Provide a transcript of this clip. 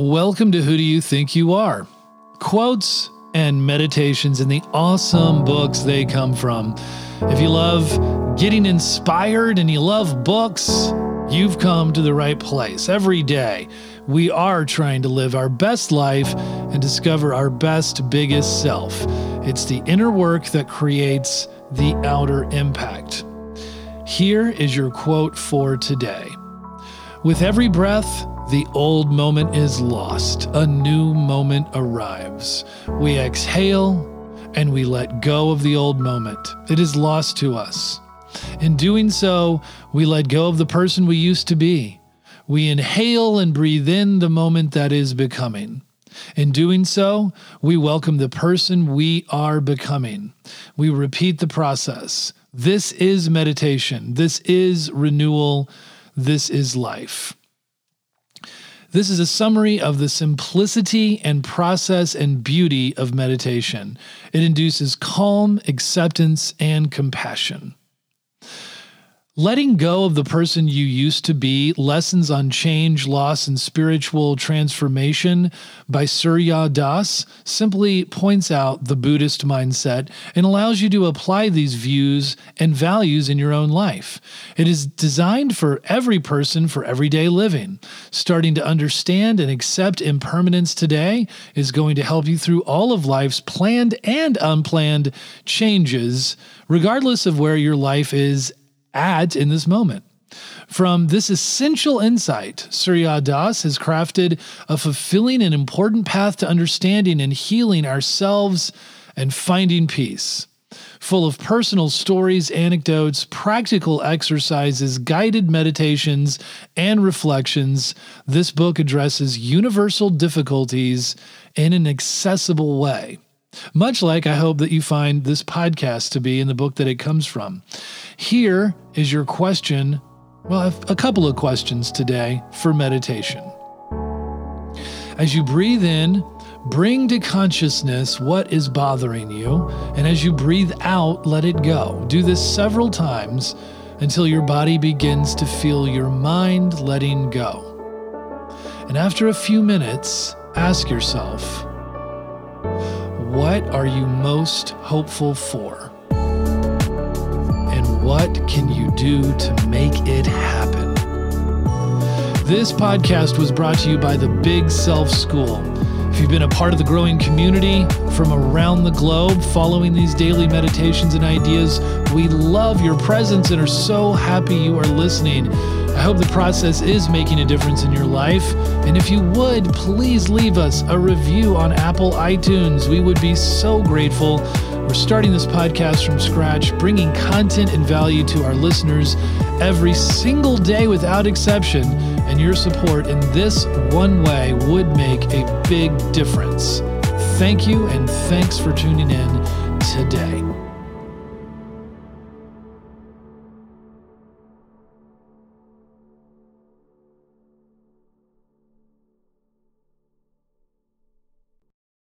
Welcome to Who Do You Think You Are? Quotes and meditations and the awesome books they come from. If you love getting inspired and you love books, you've come to the right place. Every day, we are trying to live our best life and discover our best, biggest self. It's the inner work that creates the outer impact. Here is your quote for today With every breath, the old moment is lost, a new moment arrives. We exhale and we let go of the old moment. It is lost to us. In doing so, we let go of the person we used to be. We inhale and breathe in the moment that is becoming. In doing so, we welcome the person we are becoming. We repeat the process. This is meditation. This is renewal. This is life. This is a summary of the simplicity and process and beauty of meditation. It induces calm, acceptance, and compassion. Letting go of the person you used to be, Lessons on Change, Loss, and Spiritual Transformation by Surya Das simply points out the Buddhist mindset and allows you to apply these views and values in your own life. It is designed for every person for everyday living. Starting to understand and accept impermanence today is going to help you through all of life's planned and unplanned changes, regardless of where your life is at in this moment. From this essential insight, Surya Das has crafted a fulfilling and important path to understanding and healing ourselves and finding peace. Full of personal stories, anecdotes, practical exercises, guided meditations, and reflections, this book addresses universal difficulties in an accessible way. Much like I hope that you find this podcast to be in the book that it comes from. Here is your question. Well, a couple of questions today for meditation. As you breathe in, bring to consciousness what is bothering you, and as you breathe out, let it go. Do this several times until your body begins to feel your mind letting go. And after a few minutes, ask yourself, what are you most hopeful for? And what can you do to make it happen? This podcast was brought to you by the Big Self School. If you've been a part of the growing community from around the globe following these daily meditations and ideas, we love your presence and are so happy you are listening. I hope the process is making a difference in your life. And if you would, please leave us a review on Apple iTunes. We would be so grateful. We're starting this podcast from scratch, bringing content and value to our listeners every single day without exception. And your support in this one way would make a big difference. Thank you, and thanks for tuning in today.